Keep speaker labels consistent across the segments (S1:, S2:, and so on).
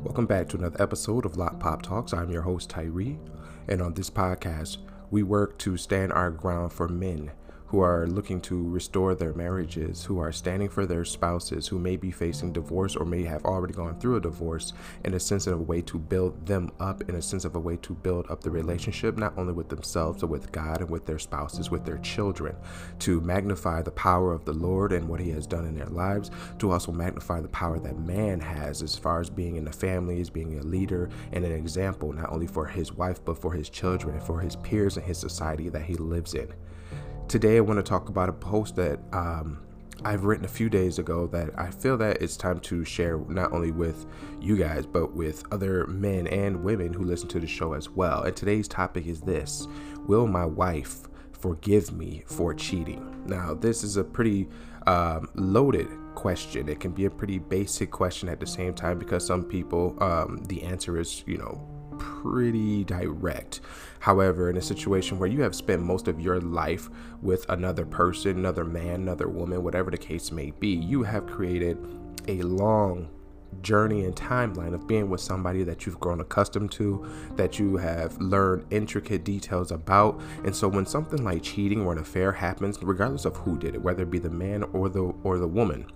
S1: Welcome back to another episode of Lot Pop Talks. I'm your host, Tyree, and on this podcast, we work to stand our ground for men who are looking to restore their marriages, who are standing for their spouses, who may be facing divorce or may have already gone through a divorce, in a sense of a way to build them up, in a sense of a way to build up the relationship, not only with themselves, but with God and with their spouses, with their children, to magnify the power of the Lord and what He has done in their lives, to also magnify the power that man has as far as being in the family, as being a leader and an example, not only for his wife, but for his children and for his peers and his society that he lives in. Today, I want to talk about a post that um, I've written a few days ago that I feel that it's time to share not only with you guys, but with other men and women who listen to the show as well. And today's topic is this Will my wife forgive me for cheating? Now, this is a pretty um, loaded question. It can be a pretty basic question at the same time because some people, um, the answer is, you know, pretty direct. However, in a situation where you have spent most of your life with another person, another man, another woman, whatever the case may be, you have created a long journey and timeline of being with somebody that you've grown accustomed to, that you have learned intricate details about. And so when something like cheating or an affair happens, regardless of who did it, whether it be the man or the or the woman,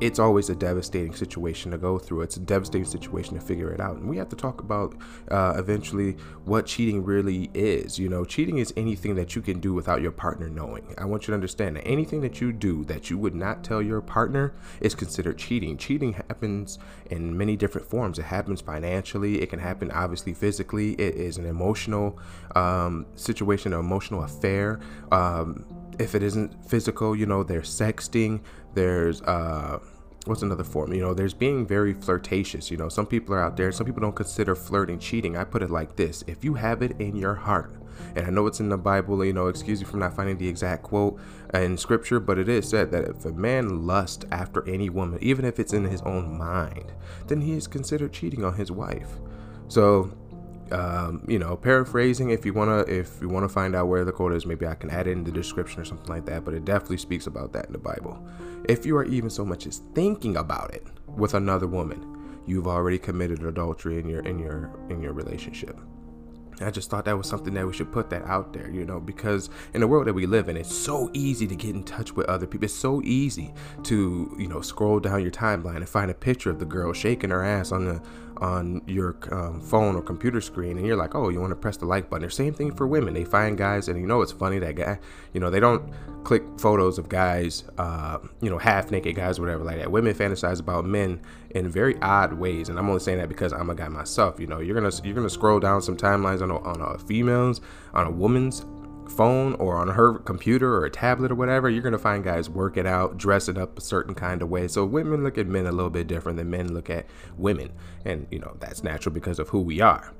S1: it's always a devastating situation to go through. It's a devastating situation to figure it out. And we have to talk about uh, eventually what cheating really is. You know, cheating is anything that you can do without your partner knowing. I want you to understand that anything that you do that you would not tell your partner is considered cheating. Cheating happens in many different forms. It happens financially, it can happen obviously physically, it is an emotional um, situation, an emotional affair. Um, if it isn't physical, you know, there's sexting, there's uh what's another form? You know, there's being very flirtatious. You know, some people are out there, some people don't consider flirting cheating. I put it like this if you have it in your heart, and I know it's in the Bible, you know, excuse me for not finding the exact quote in scripture, but it is said that if a man lusts after any woman, even if it's in his own mind, then he is considered cheating on his wife. So um, you know, paraphrasing. If you wanna, if you wanna find out where the quote is, maybe I can add it in the description or something like that. But it definitely speaks about that in the Bible. If you are even so much as thinking about it with another woman, you've already committed adultery in your in your in your relationship. I just thought that was something that we should put that out there, you know, because in the world that we live in, it's so easy to get in touch with other people. It's so easy to, you know, scroll down your timeline and find a picture of the girl shaking her ass on the on your um, phone or computer screen and you're like oh you want to press the like button. Or same thing for women. They find guys and you know it's funny that guy you know they don't click photos of guys uh, you know half naked guys whatever like that. Women fantasize about men in very odd ways and i'm only saying that because i'm a guy myself you know. You're gonna you're gonna scroll down some timelines on a, on a females on a woman's phone or on her computer or a tablet or whatever, you're gonna find guys working out, dressing up a certain kind of way. So women look at men a little bit different than men look at women, and you know that's natural because of who we are.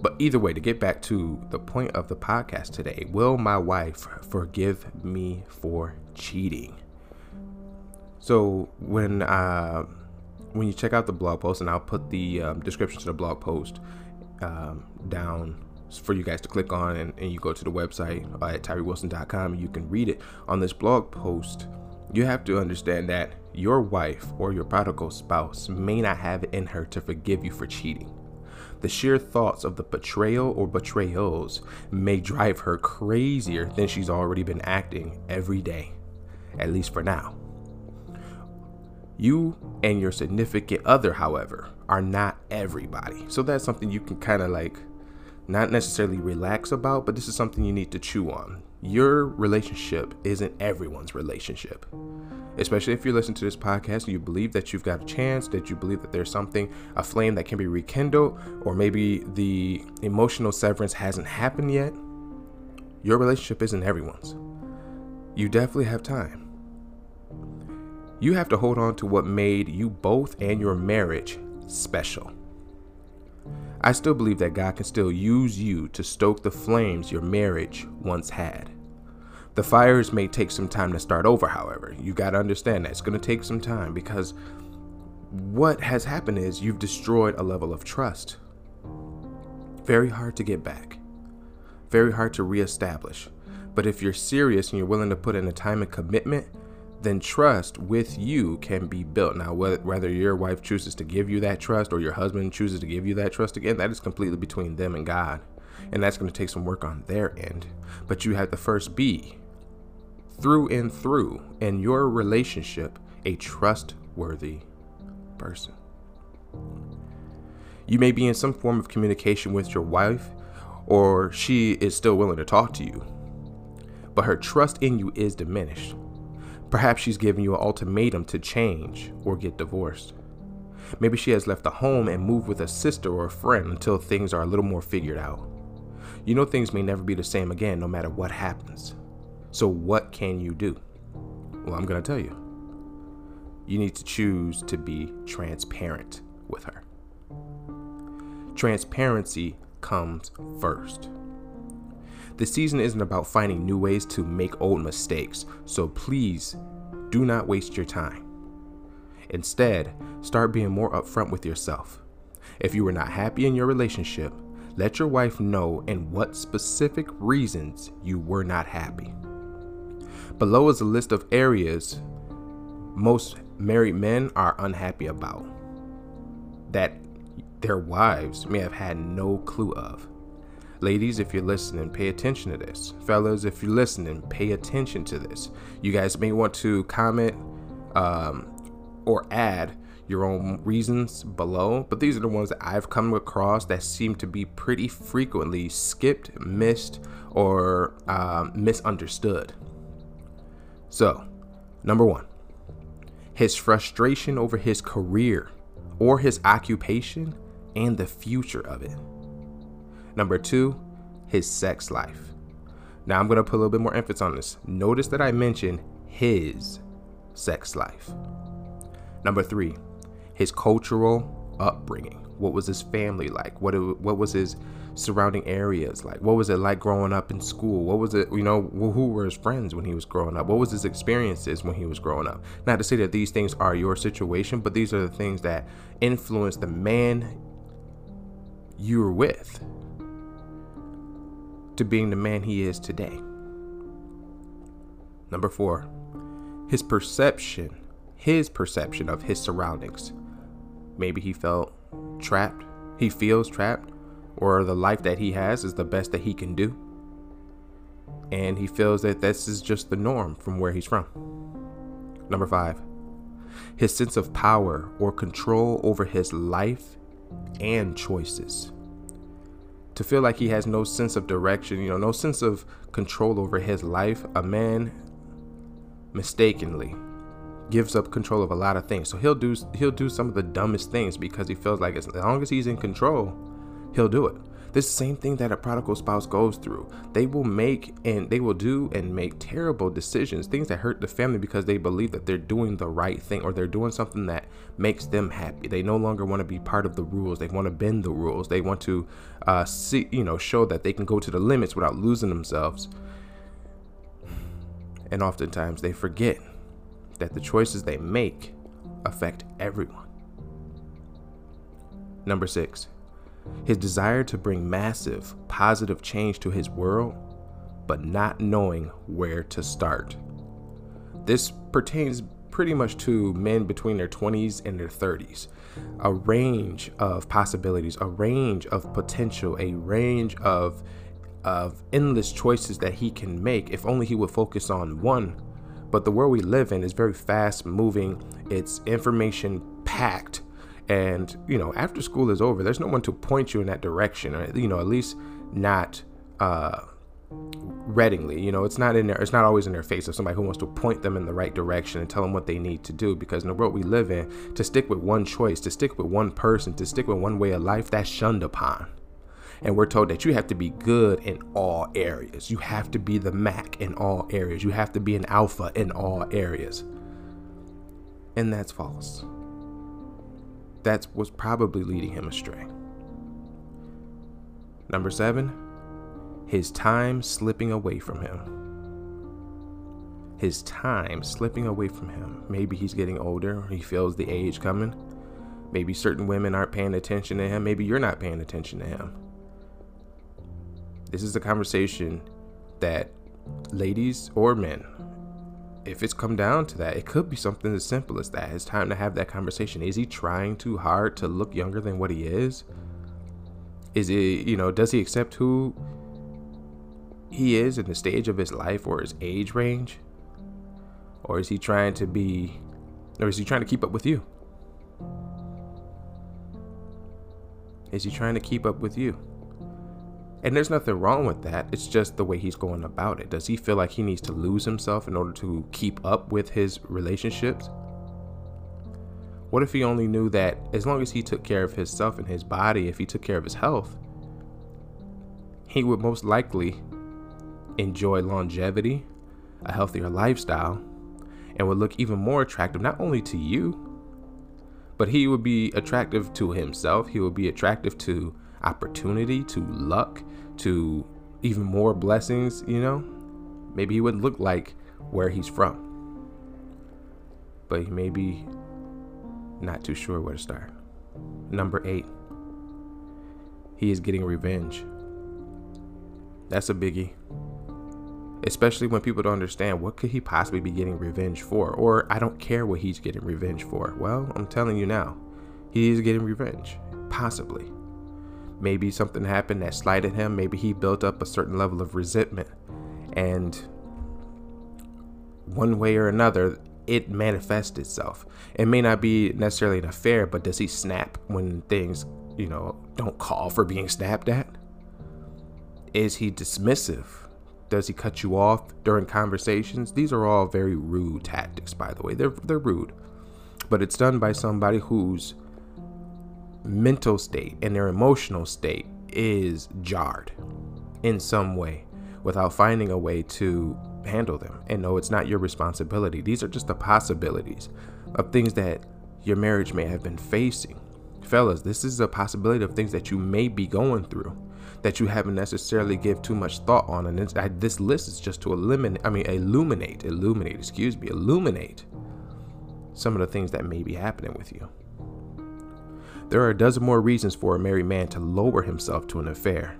S1: But either way, to get back to the point of the podcast today, will my wife forgive me for cheating? So when uh, when you check out the blog post, and I'll put the um, description to the blog post um, down for you guys to click on and, and you go to the website at tyreewilson.com and you can read it on this blog post you have to understand that your wife or your prodigal spouse may not have it in her to forgive you for cheating the sheer thoughts of the betrayal or betrayals may drive her crazier than she's already been acting every day, at least for now. You and your significant other, however, are not everybody. So that's something you can kind of like not necessarily relax about, but this is something you need to chew on. Your relationship isn't everyone's relationship. Especially if you listen to this podcast and you believe that you've got a chance, that you believe that there's something, a flame that can be rekindled, or maybe the emotional severance hasn't happened yet. Your relationship isn't everyone's. You definitely have time. You have to hold on to what made you both and your marriage special. I still believe that God can still use you to stoke the flames your marriage once had. The fires may take some time to start over, however. You got to understand that it's going to take some time because what has happened is you've destroyed a level of trust. Very hard to get back, very hard to reestablish. But if you're serious and you're willing to put in the time and commitment, then trust with you can be built. Now, whether your wife chooses to give you that trust or your husband chooses to give you that trust again, that is completely between them and God. And that's going to take some work on their end. But you have to first be, through and through, in your relationship, a trustworthy person. You may be in some form of communication with your wife, or she is still willing to talk to you, but her trust in you is diminished. Perhaps she's giving you an ultimatum to change or get divorced. Maybe she has left the home and moved with a sister or a friend until things are a little more figured out. You know, things may never be the same again no matter what happens. So, what can you do? Well, I'm going to tell you. You need to choose to be transparent with her. Transparency comes first. The season isn't about finding new ways to make old mistakes, so please do not waste your time. Instead, start being more upfront with yourself. If you are not happy in your relationship, let your wife know in what specific reasons you were not happy. Below is a list of areas most married men are unhappy about that their wives may have had no clue of. Ladies, if you're listening, pay attention to this. Fellas, if you're listening, pay attention to this. You guys may want to comment um, or add your own reasons below, but these are the ones that I've come across that seem to be pretty frequently skipped, missed, or um, misunderstood. So, number one, his frustration over his career or his occupation and the future of it. Number two, his sex life. Now I'm going to put a little bit more emphasis on this. Notice that I mentioned his sex life. Number three, his cultural upbringing. What was his family like? What what was his surrounding areas like? What was it like growing up in school? What was it, you know, who were his friends when he was growing up? What was his experiences when he was growing up? Not to say that these things are your situation, but these are the things that influence the man you're with to being the man he is today. Number four, his perception, his perception of his surroundings. Maybe he felt trapped, he feels trapped, or the life that he has is the best that he can do. And he feels that this is just the norm from where he's from. Number five, his sense of power or control over his life and choices to feel like he has no sense of direction, you know, no sense of control over his life, a man mistakenly gives up control of a lot of things. So he'll do he'll do some of the dumbest things because he feels like as long as he's in control, he'll do it. This same thing that a prodigal spouse goes through. They will make and they will do and make terrible decisions, things that hurt the family because they believe that they're doing the right thing or they're doing something that makes them happy. They no longer want to be part of the rules. They want to bend the rules. They want to uh, see, you know, show that they can go to the limits without losing themselves. And oftentimes they forget that the choices they make affect everyone. Number six, his desire to bring massive, positive change to his world, but not knowing where to start. This pertains pretty much to men between their 20s and their 30s. A range of possibilities, a range of potential, a range of of endless choices that he can make if only he would focus on one. But the world we live in is very fast moving, it's information packed and you know after school is over there's no one to point you in that direction or you know at least not uh readingly you know it's not in there it's not always in their face of somebody who wants to point them in the right direction and tell them what they need to do because in the world we live in to stick with one choice to stick with one person to stick with one way of life that's shunned upon. And we're told that you have to be good in all areas. You have to be the mac in all areas. You have to be an alpha in all areas. And that's false that was probably leading him astray. Number seven, his time slipping away from him. His time slipping away from him. Maybe he's getting older, he feels the age coming. Maybe certain women aren't paying attention to him. Maybe you're not paying attention to him. This is a conversation that ladies or men if it's come down to that, it could be something as simple as that. It's time to have that conversation. Is he trying too hard to look younger than what he is? Is it, you know, does he accept who he is in the stage of his life or his age range? Or is he trying to be, or is he trying to keep up with you? Is he trying to keep up with you? And there's nothing wrong with that. It's just the way he's going about it. Does he feel like he needs to lose himself in order to keep up with his relationships? What if he only knew that as long as he took care of himself and his body, if he took care of his health, he would most likely enjoy longevity, a healthier lifestyle, and would look even more attractive not only to you, but he would be attractive to himself. He would be attractive to opportunity, to luck, to even more blessings, you know? Maybe he wouldn't look like where he's from. But he may be not too sure where to start. Number eight, he is getting revenge. That's a biggie. Especially when people don't understand what could he possibly be getting revenge for? Or I don't care what he's getting revenge for. Well, I'm telling you now, he is getting revenge. Possibly. Maybe something happened that slighted him. Maybe he built up a certain level of resentment. And one way or another, it manifests itself. It may not be necessarily an affair, but does he snap when things, you know, don't call for being snapped at? Is he dismissive? Does he cut you off during conversations? These are all very rude tactics, by the way. They're they're rude. But it's done by somebody whose mental state and their emotional state is jarred in some way without finding a way to handle them. And no, it's not your responsibility. These are just the possibilities of things that your marriage may have been facing. Fellas, this is a possibility of things that you may be going through that you haven't necessarily give too much thought on. And I, this list is just to eliminate, I mean, illuminate, illuminate, excuse me, illuminate some of the things that may be happening with you. There are a dozen more reasons for a married man to lower himself to an affair,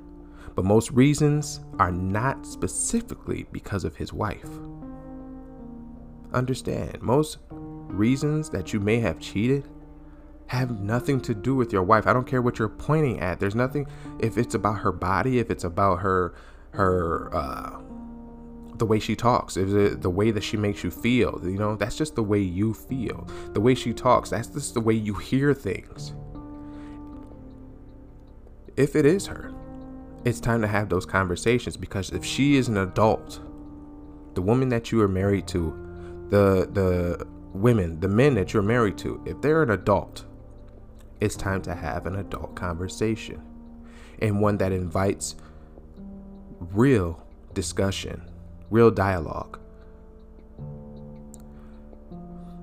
S1: but most reasons are not specifically because of his wife. Understand, most reasons that you may have cheated have nothing to do with your wife. I don't care what you're pointing at. There's nothing if it's about her body, if it's about her her uh the way she talks, it the way that she makes you feel, you know, that's just the way you feel. The way she talks, that's just the way you hear things. If it is her, it's time to have those conversations because if she is an adult, the woman that you are married to, the the women, the men that you're married to, if they're an adult, it's time to have an adult conversation and one that invites real discussion, real dialogue.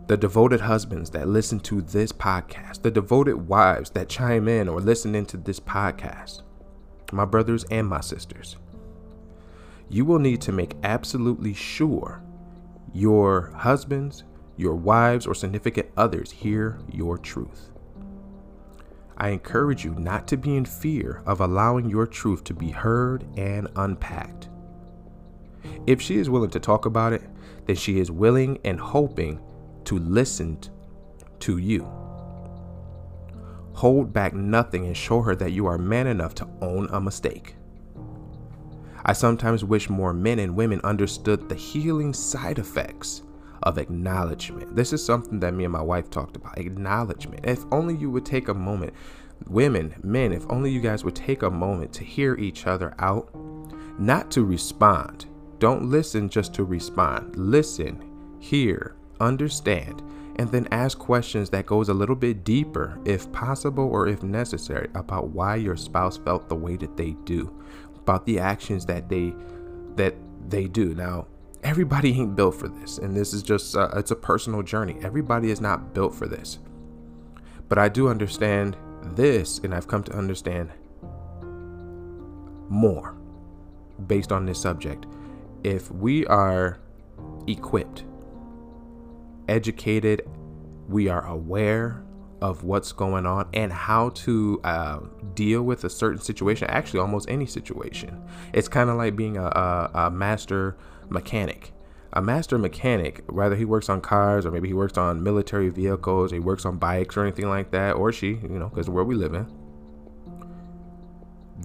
S1: The devoted husbands that listen to this podcast, the devoted wives that chime in or listen into this podcast, my brothers and my sisters, you will need to make absolutely sure your husbands, your wives, or significant others hear your truth. I encourage you not to be in fear of allowing your truth to be heard and unpacked. If she is willing to talk about it, then she is willing and hoping to listen to you. Hold back nothing and show her that you are man enough to own a mistake. I sometimes wish more men and women understood the healing side effects of acknowledgement. This is something that me and my wife talked about acknowledgement. If only you would take a moment, women, men, if only you guys would take a moment to hear each other out, not to respond. Don't listen just to respond. Listen, hear, understand, and then ask questions that goes a little bit deeper if possible or if necessary about why your spouse felt the way that they do, about the actions that they that they do. Now, everybody ain't built for this and this is just uh, it's a personal journey. Everybody is not built for this. But i do understand this and i've come to understand more based on this subject. If we are equipped educated we are aware of what's going on and how to uh, deal with a certain situation actually almost any situation it's kind of like being a, a, a master mechanic. a master mechanic, whether he works on cars or maybe he works on military vehicles, he works on bikes or anything like that, or she, you know, because world we live in,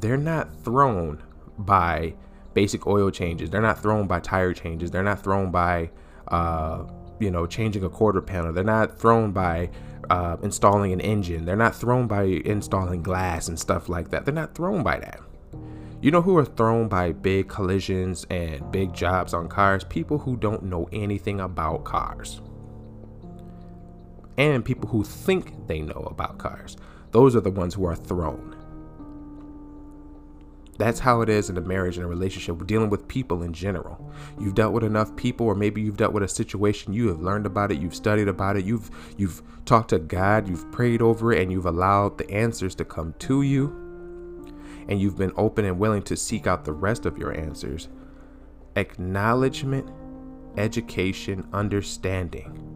S1: they're not thrown by basic oil changes. They're not thrown by tire changes. They're not thrown by, uh, you know, changing a quarter panel. They're not thrown by uh, installing an engine. They're not thrown by installing glass and stuff like that. They're not thrown by that. You know who are thrown by big collisions and big jobs on cars? People who don't know anything about cars. And people who think they know about cars. Those are the ones who are thrown. That's how it is in a marriage and a relationship. Dealing with people in general. You've dealt with enough people, or maybe you've dealt with a situation. You have learned about it. You've studied about it. You've you've talked to God. You've prayed over it, and you've allowed the answers to come to you. And you've been open and willing to seek out the rest of your answers. Acknowledgement, education, understanding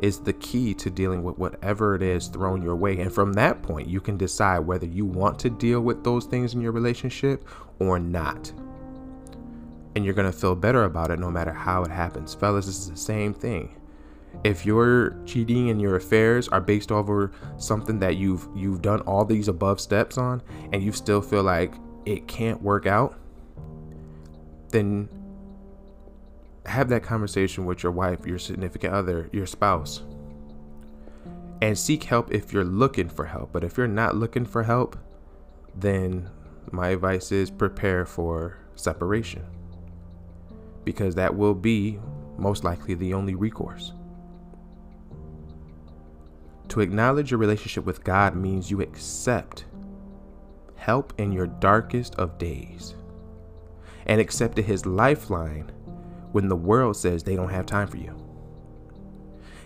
S1: is the key to dealing with whatever it is thrown your way. And from that point, you can decide whether you want to deal with those things in your relationship or not. And you're going to feel better about it no matter how it happens. Fellas, this is the same thing. If your cheating and your affairs are based over something that you've you've done all these above steps on and you still feel like it can't work out, then have that conversation with your wife, your significant other, your spouse. And seek help if you're looking for help. But if you're not looking for help, then my advice is prepare for separation. Because that will be most likely the only recourse. To acknowledge your relationship with God means you accept help in your darkest of days and accepted his lifeline when the world says they don't have time for you.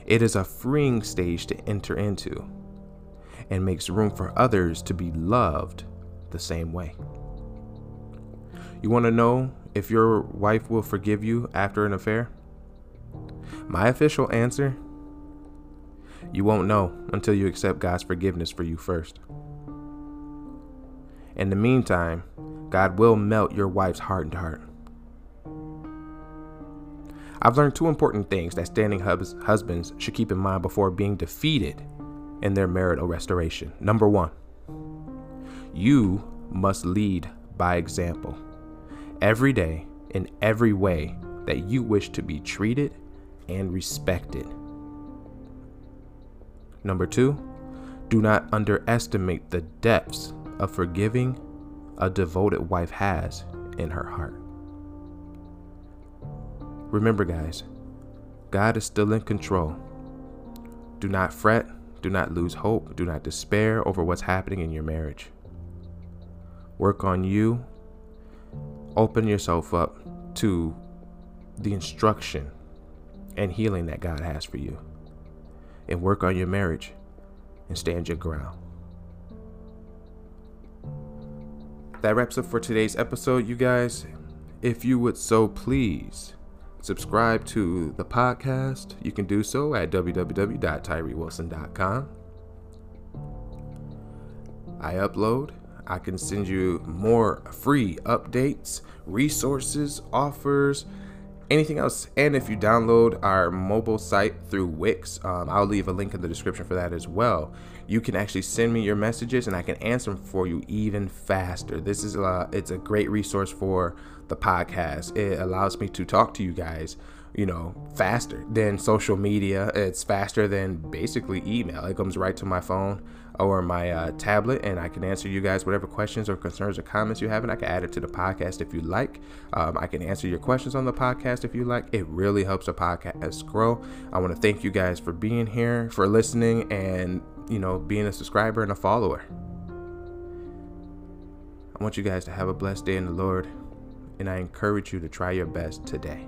S1: It is a freeing stage to enter into and makes room for others to be loved the same way. You want to know if your wife will forgive you after an affair? My official answer you won't know until you accept God's forgiveness for you first. In the meantime, God will melt your wife's hardened heart. I've learned two important things that standing hus- husbands should keep in mind before being defeated in their marital restoration. Number one, you must lead by example every day in every way that you wish to be treated and respected. Number two, do not underestimate the depths of forgiving a devoted wife has in her heart. Remember, guys, God is still in control. Do not fret, do not lose hope, do not despair over what's happening in your marriage. Work on you, open yourself up to the instruction and healing that God has for you, and work on your marriage and stand your ground. That wraps up for today's episode, you guys. If you would so please subscribe to the podcast, you can do so at www.tyreewilson.com. I upload. I can send you more free updates, resources, offers, anything else. And if you download our mobile site through Wix, um, I'll leave a link in the description for that as well. You can actually send me your messages, and I can answer them for you even faster. This is a, it's a great resource for the podcast. It allows me to talk to you guys you know, faster than social media. It's faster than basically email. It comes right to my phone or my uh, tablet, and I can answer you guys whatever questions or concerns or comments you have, and I can add it to the podcast if you like. Um, I can answer your questions on the podcast if you like. It really helps the podcast grow. I want to thank you guys for being here, for listening, and you know, being a subscriber and a follower. I want you guys to have a blessed day in the Lord, and I encourage you to try your best today.